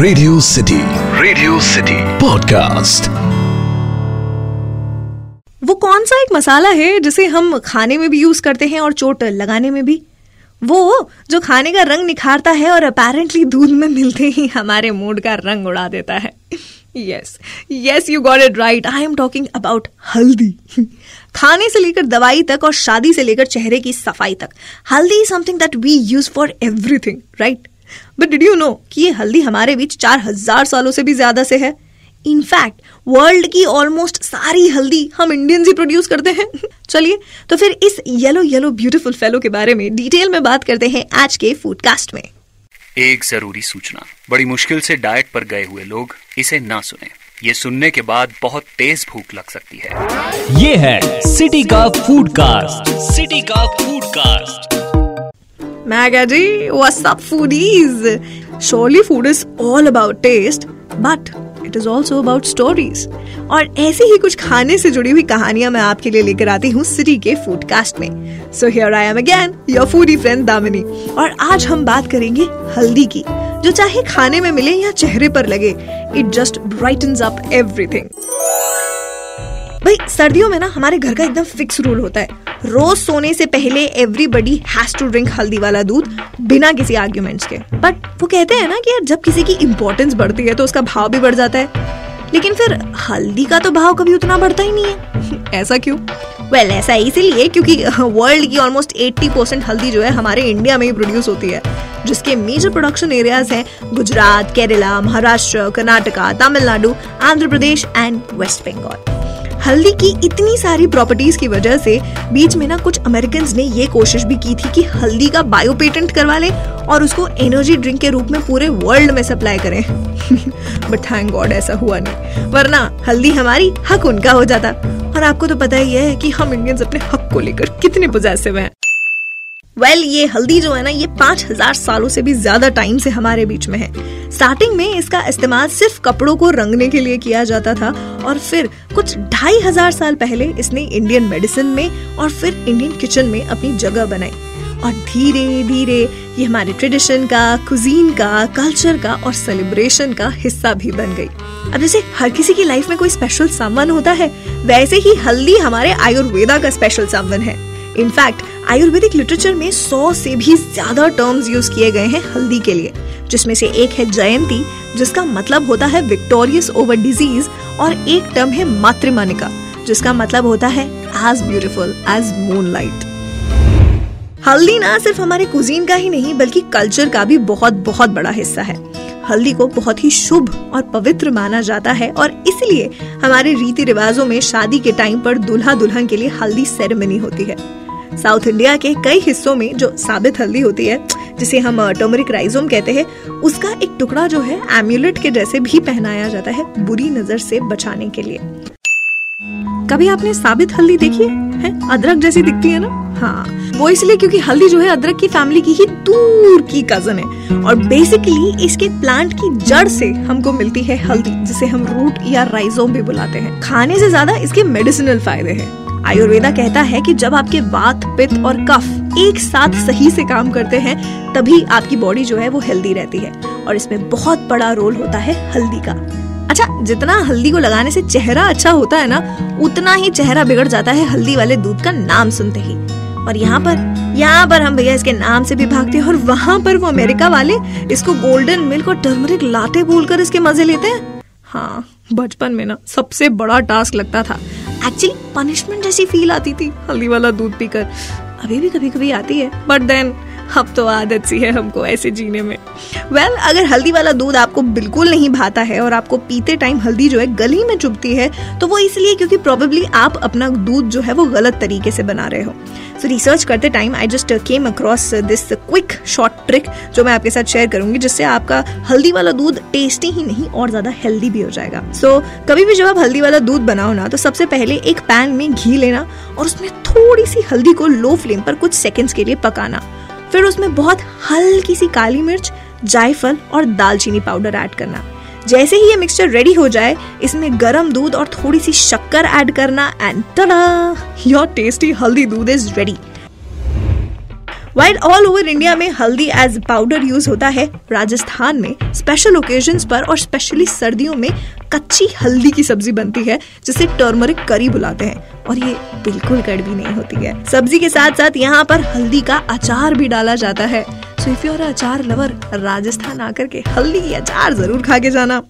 Radio city radio city podcast वो कौन सा एक मसाला है जिसे हम खाने में भी यूज़ करते हैं और चोट लगाने में भी? वो जो खाने का रंग निखारता है और अपेरेंटली दूध में मिलते ही हमारे मूड का रंग उड़ा देता है। Yes yes you got it right I am talking about haldi. खाने से लेकर दवाई तक और शादी से लेकर चेहरे की सफ़ाई तक। Haldi is something that we use for everything right but did you know कि ये हल्दी हमारे बीच चार हज़ार सालों से भी ज़्यादा से है? इनफैक्ट वर्ल्ड की ऑलमोस्ट सारी हल्दी हम इंडियंस ही प्रोड्यूस करते हैं। चलिए तो फिर इस येलो येलो ब्यूटीफुल फेलो के बारे में डिटेल में बात करते हैं आज के फूडकास्ट में। एक ज़रूरी सूचना। बड़ी मुश्किल से डाइट पर गए हुए लोग इसे ना सुने। ये सुनने के बाद बहुत तेज भूख लग सकती है। ये है सिटी का फ़ूड कास्ट सिटी का फ़ूड मैं जी, what's up, foodies? Surely food is all about taste, but it is also about stories और ऐसे ही कुछ खाने से जुड़ी हुई कहानियाँ मैं आपके लिए लेकर आती हूँ सिटी के फूडकास्ट में। So here I am again your foodie friend Damini. और आज हम बात करेंगे हल्दी की, जो चाहे खाने में मिले या चेहरे पर लगे it just brightens up everything भाई सर्दियों में ना हमारे घर का एकदम फिक्स रूल होता है। रोज सोने से पहले एवरीबडी हैज़ टू ड्रिंक हल्दी वाला दूध बिना किसी आर्ग्यूमेंट्स के। बट वो कहते हैं ना कि यार जब किसी की इम्पोर्टेंस बढ़ती है तो उसका भाव भी बढ़ जाता है। लेकिन फिर हल्दी का तो भाव कभी उतना बढ़ता ही नहीं है। ऐसा क्यों? वेल well, ऐसा इसीलिए क्योंकि वर्ल्ड की ऑलमोस्ट 80 परसेंट हल्दी जो है हमारे इंडिया में ही प्रोड्यूस होती है। जिसके मेजर प्रोडक्शन एरियाज़ हैं गुजरात केरला महाराष्ट्र कर्नाटका तमिलनाडु आंध्र प्रदेश एंड वेस्ट बंगाल हल्दी की इतनी सारी प्रॉपर्टीज़ की वजह से बीच में ना कुछ अमेरिकन ने ये कोशिश भी की थी कि हल्दी का बायो पेटेंट करवा लें और उसको एनर्जी ड्रिंक के रूप में पूरे वर्ल्ड में सप्लाई करें। बट थैंक गॉड ऐसा हुआ नहीं। वरना हल्दी हमारी हक उनका हो जाता। और आपको तो पता ही है कि हम इंडियंस अपने हक को लेकर कितने पोजेसिव हैं। वेल well, ये हल्दी जो है ना ये पाँच हज़ार सालों से भी ज़्यादा टाइम से हमारे बीच में है। स्टार्टिंग में इसका इस्तेमाल सिर्फ़ कपड़ों को रंगने के लिए किया जाता था और फिर कुछ ढाई हज़ार साल पहले इसने इंडियन मेडिसिन में और फिर इंडियन किचन में अपनी जगह बनाई। और धीरे धीरे ये हमारे ट्रेडिशन का कुजीन का कल्चर का और सेलिब्रेशन का हिस्सा भी बन गई। अब जैसे हर किसी की लाइफ में कोई स्पेशल सामान होता है वैसे ही हल्दी हमारे आयुर्वेदा का स्पेशल सामान है। इनफैक्ट आयुर्वेदिक लिटरेचर में सौ से भी ज़्यादा टर्म्स यूज़ किए गए हैं हल्दी के लिए, जिसमें से एक है जयंती, जिसका मतलब होता है विक्टोरियस ओवर डिज़ीज़ और एक टर्म है मातृमानिका, जिसका मतलब होता है एज ब्यूटिफुल एज मूनलाइट हल्दी ना सिर्फ़ हमारे कुजीन का ही नहीं, बल्कि कल्चर का भी बहुत बहुत बड़ा हिस्सा है। हल्दी को बहुत ही शुभ और पवित्र माना जाता है, और इसलिए हमारे रीति रिवाजों में शादी के टाइम पर दुल्हा दुल्हन के लिए हल्दी सेरेमनी होती है। साउथ इंडिया के कई हिस्सों में जो साबित हल्दी होती है जिसे हम टर्मरिक राइजोम कहते हैं उसका एक टुकड़ा जो है एम्यूलेट के जैसे भी पहनाया जाता है बुरी नज़र से बचाने के लिए। कभी आपने साबित हल्दी देखी है, है? अदरक जैसी दिखती है ना? हाँ। वो इसलिए क्योंकि हल्दी जो है अदरक की फैमिली की ही दूर की कज़न है। और बेसिकली इसके प्लांट की जड़ से हमको मिलती है हल्दी जिसे हम रूट या राइजोम भी बुलाते हैं। खाने से ज़्यादा इसके मेडिसिनल फ़ायदे हैं। आयुर्वेदा कहता है कि जब आपके वात पित्त और कफ एक साथ सही से काम करते हैं, तभी आपकी बॉडी जो है वो हेल्दी रहती है। और इसमें बहुत बड़ा रोल होता है हल्दी का। अच्छा जितना हल्दी को लगाने से चेहरा अच्छा होता है ना, उतना ही चेहरा बिगड़ जाता है हल्दी वाले दूध का नाम सुनते ही। और यहाँ पर यहाँ पर हम भैया इसके नाम से भी भागते हैं और वहाँ पर वो अमेरिका वाले इसको गोल्डन मिल्क और टर्मरिक लाटे बोलकर इसके मज़े लेते हैं। हाँ बचपन में ना सबसे बड़ा टास्क लगता था। एक्चुअली पनिशमेंट जैसी फील आती थी, हल्दी वाला दूध पीकर। अभी भी कभी कभी आती है बट देन अब तो आदत सी है हमको ऐसे जीने में। वेल well, अगर हल्दी वाला दूध आपको बिल्कुल नहीं भाता है और आपको पीते टाइम हल्दी जो है गली में चुभती है तो वो इसलिए क्योंकि प्रोबेबली आप अपना दूध जो है वो गलत तरीके से बना रहे हो। सो so, रिसर्च करते time I just came across this quick short trick जो मैं आपके साथ शेयर करूँगी जिससे आपका हल्दी वाला दूध टेस्टी ही नहीं और ज़्यादा हेल्दी भी हो जाएगा। सो so, कभी भी जब आप हल्दी वाला दूध बनाओ ना तो सबसे पहले एक पैन में घी लेना और उसमें थोड़ी सी हल्दी को लो फ्लेम पर कुछ सेकेंड्स के लिए पकाना। फिर उसमें बहुत हल्की सी काली मिर्च, जायफल और दालचीनी पाउडर ऐड करना। जैसे ही ये मिक्सचर रेडी हो जाए, इसमें गरम दूध और थोड़ी सी शक्कर ऐड करना and टडा your tasty haldi doodh is ready while all over India में हल्दी एज पाउडर यूज़ होता है, राजस्थान में स्पेशल ओकेजन पर और स्पेशली सर्दियों में कच्ची हल्दी की सब्ज़ी बनती है, जिसे टर्मरिक करी बुलाते हैं, और ये बिल्कुल कड़वी नहीं होती है। सब्ज़ी के साथ साथ यहाँ पर हल्दी का अचार भी डाला जाता है। So if achar lover Rajasthan आकर के हल्दी की अचार ज़रूर खा के जाना।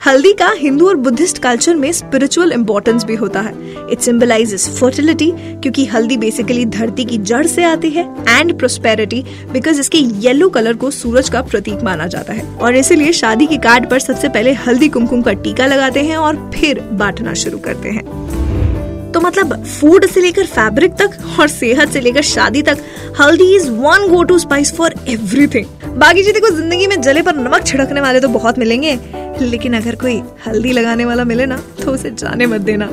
हल्दी का हिंदू और बुद्धिस्ट कल्चर में स्पिरिचुअल इंपॉर्टेंस भी होता है। इट सिंबलाइज फर्टिलिटी क्योंकि हल्दी बेसिकली धरती की जड़ से आती है एंड प्रोस्पेरिटी बिकॉज़ इसके येलो कलर को सूरज का प्रतीक माना जाता है। और इसीलिए शादी के कार्ड पर सबसे पहले हल्दी कुमकुम का टीका लगाते हैं और फिर बांटना शुरू करते हैं। तो मतलब फ़ूड से लेकर फैब्रिक तक और सेहत से लेकर शादी तक haldi is one go to spice for everything बाकी जी देखो, ज़िंदगी में जले पर नमक छिड़कने वाले तो बहुत मिलेंगे। लेकिन अगर कोई हल्दी लगाने वाला मिले ना तो उसे जाने मत देना।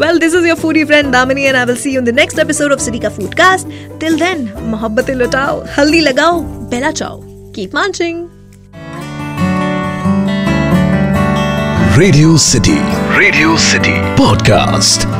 Well this is your foodie friend Damini and I will see you in the next episode of city का फ़ूड कास्ट टिल देन मोहब्बतें लुटाओ हल्दी लगाओ बेला चाओ keep munching radio city radio city Podcast.